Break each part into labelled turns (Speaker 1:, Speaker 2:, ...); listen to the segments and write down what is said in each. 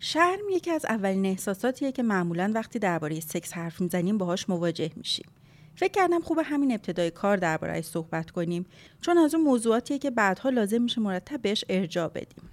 Speaker 1: شرم یکی از اولین احساساتیه که معمولا وقتی درباره سکس حرف می‌زنیم باهاش مواجه میشیم. فکر کردم خوب همین ابتدای کار دربارهش صحبت کنیم چون از اون موضوعاتیه که بعدها لازم میشه مرتب بهش ارجاع بدیم.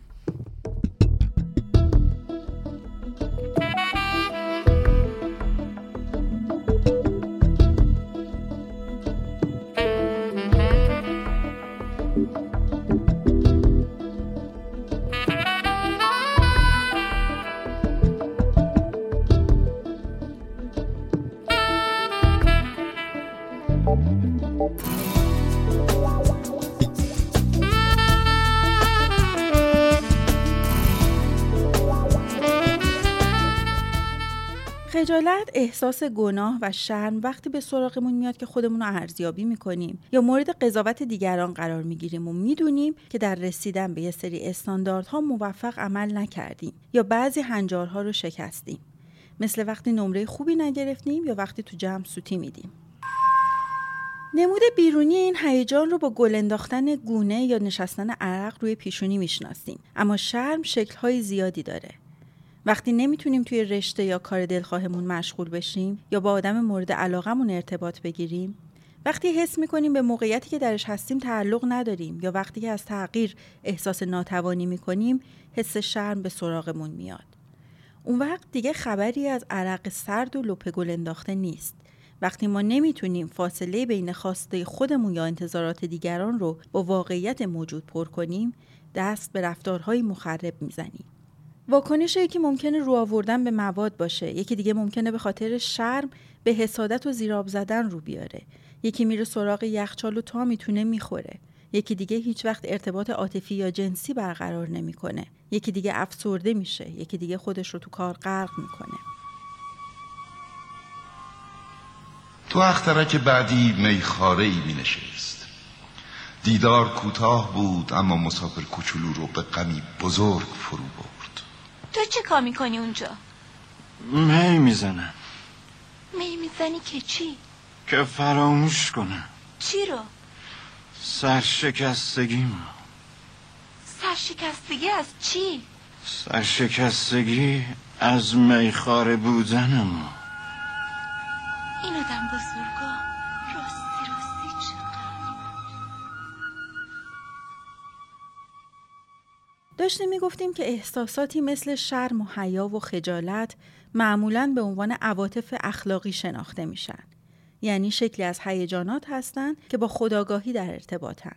Speaker 1: خجالت احساس گناه و شرم وقتی به سراغمون میاد که خودمون رو ارزیابی می‌کنیم یا مورد قضاوت دیگران قرار می‌گیریم و می‌دونیم که در رسیدن به یه سری استانداردها موفق عمل نکردیم یا بعضی هنجارها رو شکستیم. مثل وقتی نمره خوبی نگرفتیم یا وقتی تو جمع سوتی میدیم. نمود بیرونی این هیجان رو با گل انداختن گونه یا نشستن عرق روی پیشونی می‌شناسیم. اما شرم شکل‌های زیادی داره. وقتی نمی‌تونیم توی رشته یا کار دلخواهمون مشغول بشیم یا با آدم مورد علاقمون ارتباط بگیریم وقتی حس می‌کنیم به موقعیتی که درش هستیم تعلق نداریم یا وقتی که از تغییر احساس ناتوانی می‌کنیم حس شرم به سراغمون میاد. اون وقت دیگه خبری از عرق سرد و لپه گل انداخته نیست. وقتی ما نمی‌تونیم فاصله بین خواسته خودمون یا انتظارات دیگران رو با واقعیت موجود پر کنیم دست به رفتارهای مخرب می‌زنیم. واکنش یکی ممکنه رو آوردن به مواد باشه یکی دیگه ممکنه به خاطر شرم به حسادت و زیراب زدن رو بیاره. یکی میره سراغ یخچال و تا می‌تونه می‌خوره. یکی دیگه هیچ وقت ارتباط عاطفی یا جنسی برقرار نمی‌کنه. یکی دیگه افسرده میشه. یکی دیگه خودش رو تو کار غرق می‌کنه.
Speaker 2: تو اخترک بعدی میخاره ای می نشست دیدار کوتاه بود اما مسافر کوچولو رو به غمی بزرگ فرو برد.
Speaker 3: تو چه کار می‌کنی اونجا؟
Speaker 4: می می‌زنم
Speaker 3: می می‌زنی که چی؟
Speaker 4: که فراموش کنم
Speaker 3: چی رو؟
Speaker 4: سرشکستگیم
Speaker 3: سرشکستگی از چی؟
Speaker 4: سرشکستگی از میخاره بودنم
Speaker 3: این آدم بزرگا
Speaker 1: داشتیم می‌گفتیم که احساساتی مثل شرم و حیا و خجالت معمولا به عنوان عواطف اخلاقی شناخته میشن. یعنی شکلی از هیجانات هستند که با خداگاهی در ارتباطن.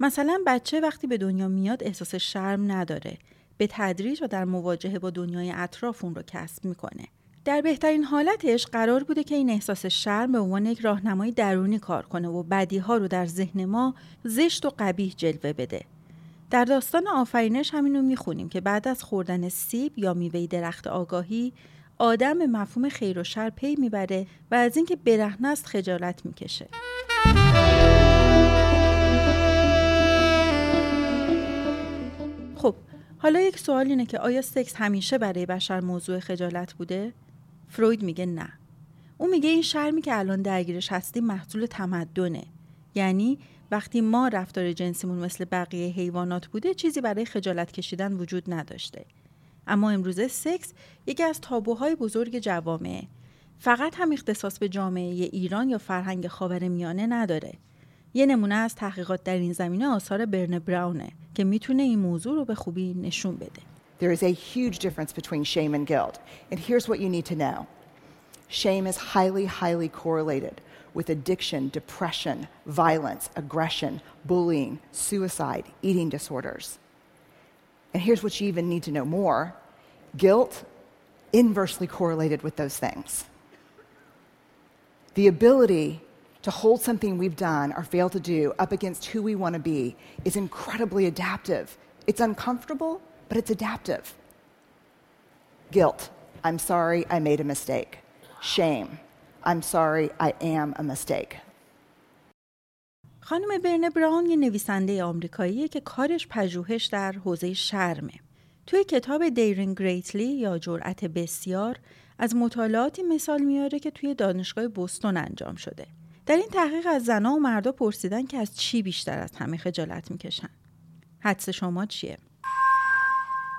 Speaker 1: مثلا بچه وقتی به دنیا میاد احساس شرم نداره. به تدریج و در مواجهه با دنیای اطراف اون رو کسب می‌کنه. در بهترین حالتش قرار بوده که این احساس شرم به عنوان یک راهنمای درونی کار کنه و بدی ها رو در ذهن ما زشت و قبیح جلوه بده. در داستان آفرینش همینو می‌خونیم که بعد از خوردن سیب یا میوه درخت آگاهی آدم به مفهوم خیر و شر پی می‌بره و از اینکه برهنه است خجالت می‌کشه. خب حالا یک سوال اینه که آیا سکس همیشه برای بشر موضوع خجالت بوده؟ فروید میگه نه. او میگه این شرمی که الان درگیرش هستیم محصول تمدنه. یعنی وقتی ما رفتار جنسیمون مثل بقیه حیوانات بوده چیزی برای خجالت کشیدن وجود نداشته. اما امروزه سکس یکی از تابوهای بزرگ جوامعه. فقط هم اختصاص به جامعه ایران یا فرهنگ خاورمیانه نداره. یه نمونه از تحقیقات در این زمینه آثار برن براونه که می‌تونه این موضوع رو به خوبی نشون بده.
Speaker 5: There is a huge difference between shame and guilt. And here's what you need to know shame is highly, highly correlated with addiction, depression, violence, aggression, bullying, suicide, eating disorders. And here's what you even need to know more guilt inversely correlated with those things. The ability to hold something we've done or failed to do up against who we want to be is incredibly adaptive. It's uncomfortable, but it's adaptive. Guilt. I'm sorry I made a mistake. Shame. I'm sorry I am a mistake.
Speaker 1: خانم برن براون یه نویسنده آمریکاییه که کارش پژوهش در حوزه شرمه. توی کتاب دیرین گریتلی یا جرأت بسیار از مطالعاتی مثال میاره که توی دانشگاه بوستون انجام شده. در این تحقیق از زنها و مردا پرسیدن که از چی بیشتر از همه خجالت می‌کشن. حدس شما چیه؟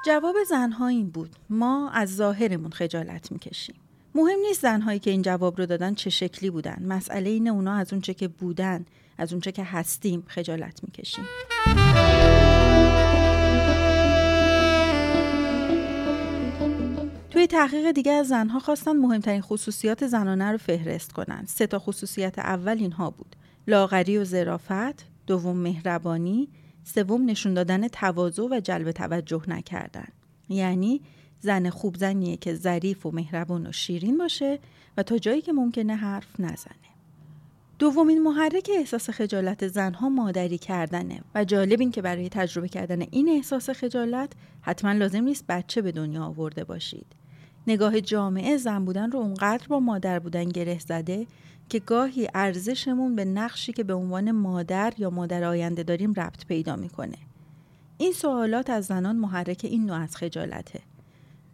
Speaker 1: جواب زنها این بود ما از ظاهرمون خجالت می‌کشیم مهم نیست زنهایی که این جواب رو دادن چه شکلی بودن مسئله اینه اونا از اونچه که بودن از اونچه که هستیم خجالت می‌کشیم توی تحقیق دیگه از زنها خواستن مهمترین خصوصیات زنانه رو فهرست کنن. سه تا خصوصیت اول اینها بود. لاغری و ظرافت، دوم مهربانی، سوم نشون دادن تواضع و جلب توجه نکردن. یعنی زن خوب زنیه که ظریف و مهربان و شیرین باشه و تا جایی که ممکنه حرف نزنه. دومین محرک احساس خجالت زنها مادری کردنه و جالب این که برای تجربه کردن این احساس خجالت حتما لازم نیست بچه به دنیا آورده باشید. نگاه جامعه زن بودن رو اونقدر با مادر بودن گره زده که گاهی ارزشمون به نقشی که به عنوان مادر یا مادر آینده داریم ربط پیدا می‌کنه. این سوالات از زنان محرک این نوع از خجالته.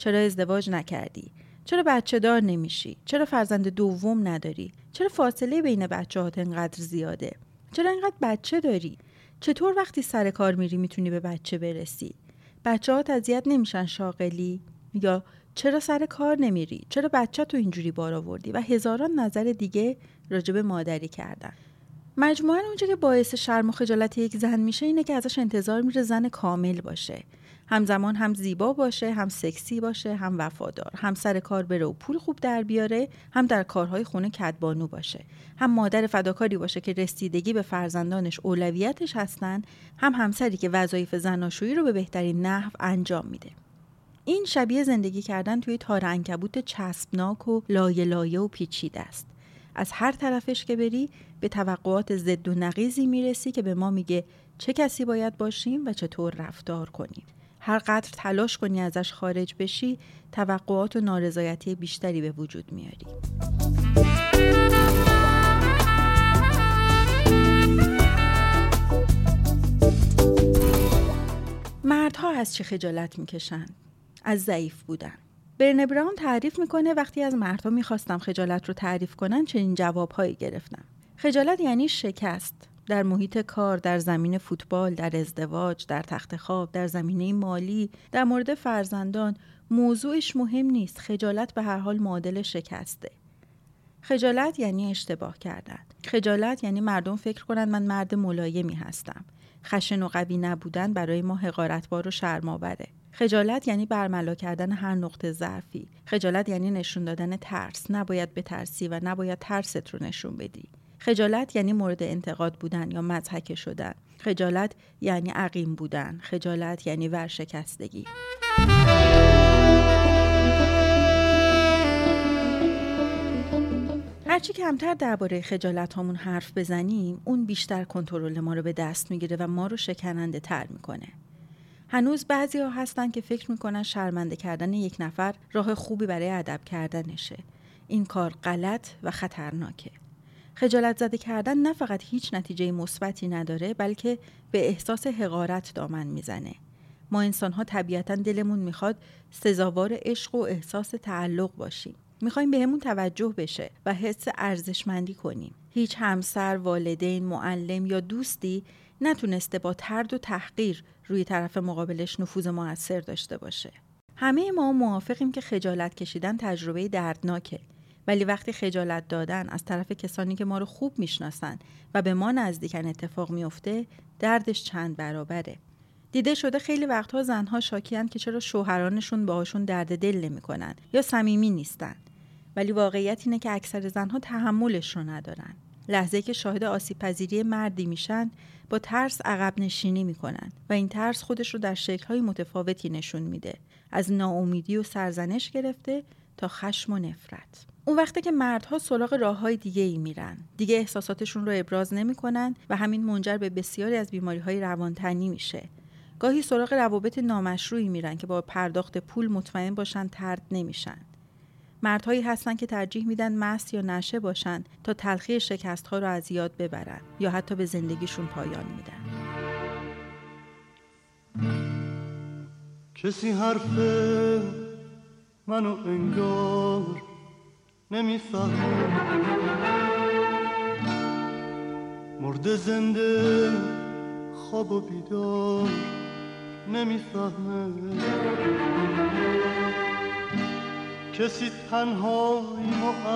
Speaker 1: چرا ازدواج نکردی؟ چرا بچه دار نمیشی؟ چرا فرزند دوم نداری؟ چرا فاصله بین بچه هات انقدر زیاده؟ چرا انقدر بچه داری؟ چطور وقتی سر کار میری می‌تونی به بچه برسی؟ بچه ها اذیت نمیشن شاغلی؟ یا چرا سر کار نمیری؟ چرا بچه تو اینجوری بار آوردی؟ و هزاران نظر دیگه راجب مادری کردن. مجموعا اونچه که باعث شرم و خجالت یک زن میشه اینه که ازش انتظار میره زن کامل باشه. همزمان هم زیبا باشه، هم سکسی باشه، هم وفادار، هم سر کار بره و پول خوب در بیاره، هم در کارهای خونه کدبانو باشه، هم مادر فداکاری باشه که رسیدگی به فرزندانش اولویتش هستن، هم همسری که وظایف زناشویی رو به بهترین نحو انجام میده. این شبیه زندگی کردن توی تار انکبوت چسبناک و لایه لایه و پیچیده است. از هر طرفش که بری به توقعات ضد و نقیزی می‌رسی که به ما میگه چه کسی باید باشیم و چطور رفتار کنیم. هر قدر تلاش کنی ازش خارج بشی توقعات و نارضایتی بیشتری به وجود میاری. مردها از چه خجالت می‌کشند؟ از ضعیف بودن برن براون تعریف می‌کنه وقتی از مردها می‌خواستم خجالت رو تعریف کنن چنین جوابهایی گرفتم خجالت یعنی شکست در محیط کار در زمین فوتبال در ازدواج در تخت خواب در زمینه مالی در مورد فرزندان موضوعش مهم نیست. خجالت به هر حال معادل شکسته. خجالت یعنی اشتباه کردن. خجالت یعنی مردم فکر کنند من مرد ملایمی هستم. خشن و قوی نبودن برای ما حقارتبار و شرمآوره. خجالت یعنی برملا کردن هر نقطه ضعفی. خجالت یعنی نشون دادن ترس. نباید بترسی و نباید ترست رو نشون بدی. خجالت یعنی مورد انتقاد بودن یا مضحکه شدن خجالت یعنی عقیم بودن خجالت یعنی ورشکستگی هرچی کمتر درباره خجالت همون حرف بزنیم اون بیشتر کنترل ما رو به دست می‌گیره و ما رو شکننده تر می‌کنه هنوز بعضی ها هستن که فکر می‌کنن شرمنده کردن یک نفر راه خوبی برای ادب کردنشه. این کار غلط و خطرناکه. خجالت زده کردن نه فقط هیچ نتیجه مثبتی نداره بلکه به احساس حقارت دامن می‌زنه. ما انسان ها طبیعتا دلمون می‌خواد سزاوار عشق و احساس تعلق باشیم. می‌خوایم بهمون توجه بشه و حس ارزشمندی کنیم. هیچ همسر، والدین، معلم یا دوستی نتونسته با ترد و تحقیر روی طرف مقابلش نفوذ موثر داشته باشه. همه ما موافقیم که خجالت کشیدن تجربه دردناکه ولی وقتی خجالت دادن از طرف کسانی که ما رو خوب می‌شناسن و به ما نزدیکن اتفاق میفته دردش چند برابره. دیده شده خیلی وقتها زنها شاکیان که چرا شوهرانشون باهاشون درد دل نمی‌کنن یا صمیمی نیستن. ولی واقعیت اینه که اکثر زنها تحملش رو ندارن. لحظه که شاهد آسیب پذیری مردی میشن با ترس عقب نشینی می‌کنن و این ترس خودش رو در شکلهای متفاوتی نشون میده از ناامیدی و سرزنش گرفته تا خشم و نفرت اون وقته که مردها سراغ راه های دیگه ای میرن. دیگه احساساتشون رو ابراز نمی‌کنن و همین منجر به بسیاری از بیماری های روانتنی میشه. گاهی سراغ روابط نامشروعی میرن که با پرداخت پول مطمئن باشن ترد نمیشن. مردهایی هستند که ترجیح میدن مست یا نشه باشن تا تلخی شکست ها رو از یاد ببرن یا حتی به زندگیشون پایان میدن.
Speaker 6: کسی حرف منو انگار نمی‌فهمه مرد زنده خواب و بیدار نمی‌فهمه کسی تنهاییم و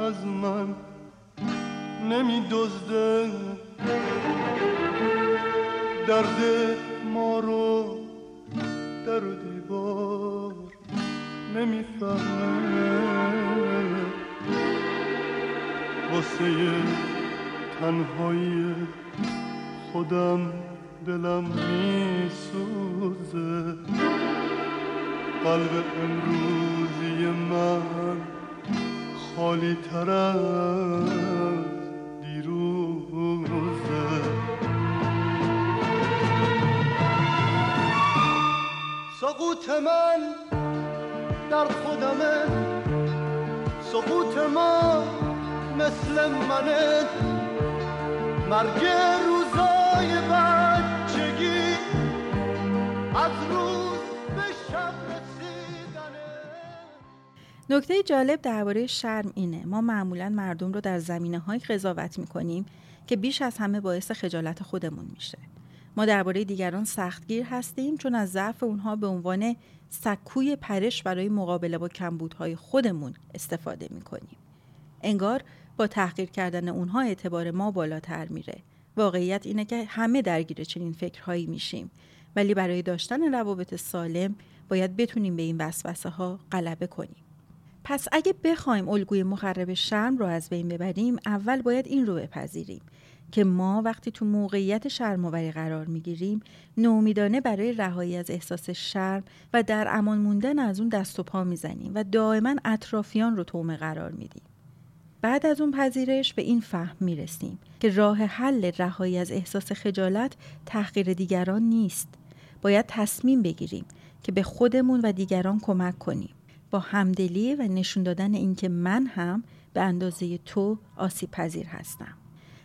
Speaker 6: از من نمی دزده درد ما رو در و دیوار نمی‌فهمه واسه تنهایی خودم دلم میسوزه. قلب امروزی من خالی تر از دیروزه. سقوط من در خودمه. سقوط ما مثل منه. مرگ روزای بچگی از روز به شب
Speaker 1: نکته جالب درباره شرم اینه. ما معمولا مردم رو در زمینه های قضاوت می‌کنیم که بیش از همه باعث خجالت خودمون میشه. ما درباره دیگران سختگیر هستیم چون از ضعف اونها به عنوان سکوی پرش برای مقابله با کمبودهای خودمون استفاده می‌کنیم. انگار با تحقیر کردن اونها اعتبار ما بالاتر میره. واقعیت اینه که همه درگیر چنین فکرهایی میشیم. ولی برای داشتن روابط سالم باید بتونیم به این وسوسه ها غلبه کنیم. پس اگه بخوایم الگوی مخرب شرم رو از بین ببریم اول باید این رو بپذیریم که ما وقتی تو موقعیت شرم‌آوری قرار می‌گیریم نومیدانه برای رهایی از احساس شرم و در امان موندن از اون دست و پا می‌زنیم و دائما اطرافیان رو تومه قرار میدیم. بعد از اون پذیرش به این فهم می‌رسیم که راه حل رهایی از احساس خجالت تحقیر دیگران نیست. باید تصمیم بگیریم که به خودمون و دیگران کمک کنیم. با همدلی و نشون دادن اینکه من هم به اندازه تو آسیب پذیر هستم.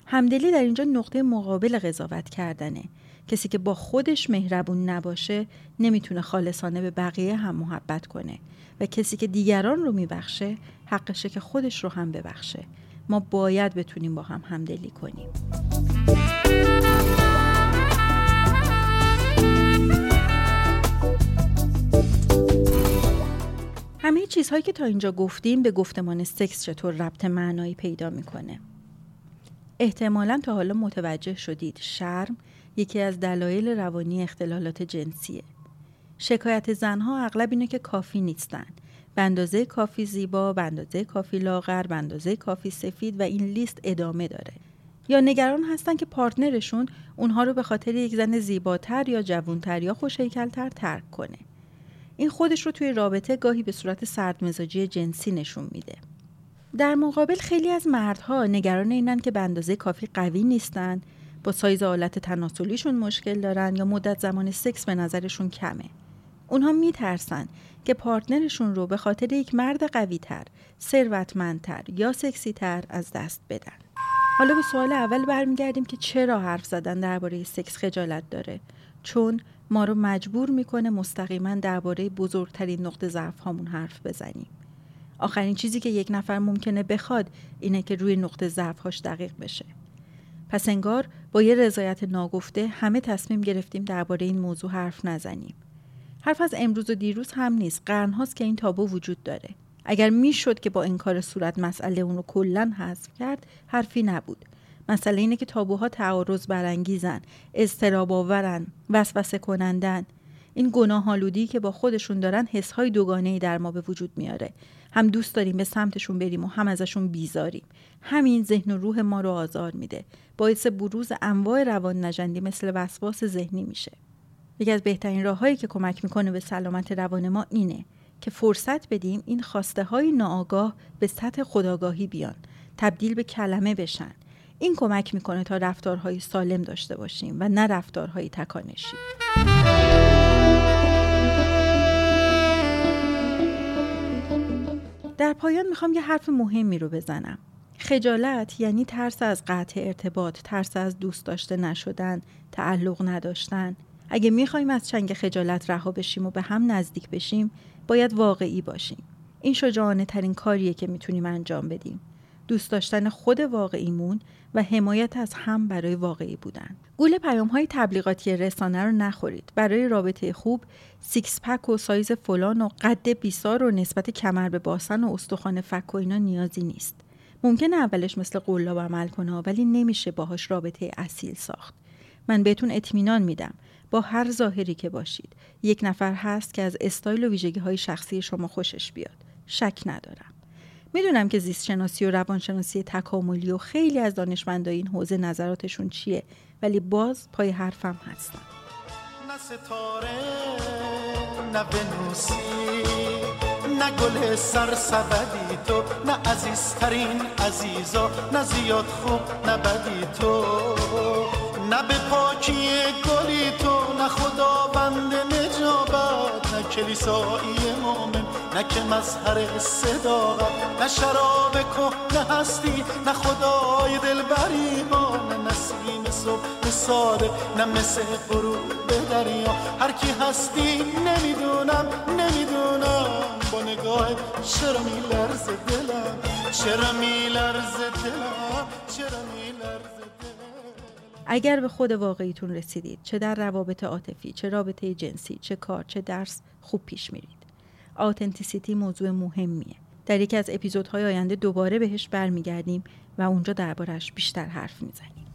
Speaker 1: همدلی در اینجا نقطه مقابل قضاوت کردنه. کسی که با خودش مهربون نباشه نمی‌تونه خالصانه به بقیه هم محبت کنه و کسی که دیگران رو میبخشه حقشه که خودش رو هم ببخشه. ما باید بتونیم با هم همدلی کنیم. همه چیزهایی که تا اینجا گفتیم به گفتمان سکس چطور ربط معنایی پیدا می‌کنه. احتمالا تا حالا متوجه شدید شرم یکی از دلایل روانی اختلالات جنسیه. شکایت زنها اغلب اینه که کافی نیستن. به اندازه کافی زیبا به اندازه کافی لاغر به اندازه کافی سفید و این لیست ادامه داره. یا نگران هستن که partner شون اونها رو به خاطر یک زن زیباتر یا جوونتر یا خوشیکلتر ترک کنه. این خودش رو توی رابطه گاهی به صورت سردمزاجی جنسی نشون میده. در مقابل خیلی از مردها نگران اینن که به اندازه کافی قوی نیستن با سایز آلت تناسلیشون مشکل دارن یا مدت زمان سکس به نظرشون کمه. اونها میترسن که پارتنرشون رو به خاطر یک مرد قوی تر، ثروتمندتر یا سکسی تر از دست بدن. حالا به سوال اول برمیگردیم که چرا حرف زدن درباره سکس خجالت داره؟ چون ما رو مجبور می‌کنه مستقیما درباره بزرگترین نقطه ضعف هامون حرف بزنیم. آخرین چیزی که یک نفر ممکنه بخواد اینه که روی نقطه ضعف هاش دقیق بشه. پس انگار با یه رضایت ناگفته همه تصمیم گرفتیم درباره این موضوع حرف نزنیم. حرف از امروز و دیروز هم نیست. قرن هاست که این تابو وجود داره. اگر می‌شد که با انکار صورت مسئله اون رو کلا حذف کرد حرفی نبود. مسئله اینه که تابوها تعارض برانگیزن اضطراب آورن وسوسه کنندن. این گناه آلودی که با خودشون دارن حسهای دوگانه در ما به وجود میاره. هم دوست داریم به سمتشون بریم و هم ازشون بیزاریم. همین ذهن و روح ما رو آزار میده. باعث بروز انواع روان نجندی مثل وسواس ذهنی میشه. یکی از بهترین راههایی که کمک می‌کنه به سلامت روان ما اینه که فرصت بدیم این خواسته های ناآگاه به سطح خداگاهی بیان تبدیل به کلمه بشن. این کمک می‌کنه تا رفتارهای سالم داشته باشیم و نه رفتارهای تکانشی. در پایان می‌خوام یه حرف مهمی رو بزنم. خجالت یعنی ترس از قطع ارتباط ترس از دوست داشته نشدن تعلق نداشتن. اگه می‌خوایم از چنگ خجالت رها بشیم و به هم نزدیک بشیم باید واقعی باشیم این شجاعانه ترین کاریه که می‌تونیم انجام بدیم دوست داشتن خود واقعیمون و حمایت از هم برای واقعی بودن. گول پیام های تبلیغاتی رسانه رو نخورید. برای رابطه خوب six pack و سایز فلان و قد بیسار و نسبت کمر به باسن و استخوان فک و اینا نیازی نیست. ممکنه اولش مثل قلاب عمل کنه ولی نمیشه باهاش رابطه اصیل ساخت. من بهتون اطمینان میدم با هر ظاهری که باشید. یک نفر هست که از استایل و ویژگی های شخصی شما خوشش بیاد. شک ندارم. می‌دونم که زیست شناسی و روانشناسی تکاملی و خیلی از دانشمندای این حوزه نظراتشون چیه ولی باز پای حرفم هستم
Speaker 7: نه ستاره نه نه گل سرسبدی تو نه عزیزترین عزیزا نه زیاد خوب نه بدی تو. نه به پاکی گلی تو نه خداوند نجابت نه کلیسایی مومن نه که مظهر صداقت نه شراب که نه هستی نه خدای دلبری ما نه نسیم صبح ساده نه مثل غروب دریا. هر کی هستی نمی‌دونم نمی‌دونم. با نگاه چرا میلرز دلم؟ چرا میلرز دلم؟ چرا میلرز
Speaker 1: اگر به خود واقعیتون رسیدید چه در روابط عاطفی چه رابطه جنسی چه کار چه درس خوب پیش میرید. آتنتیسیتی موضوع مهمیه. در یکی از اپیزودهای آینده دوباره بهش برمیگردیم و اونجا دربارش بیشتر حرف می‌زنیم.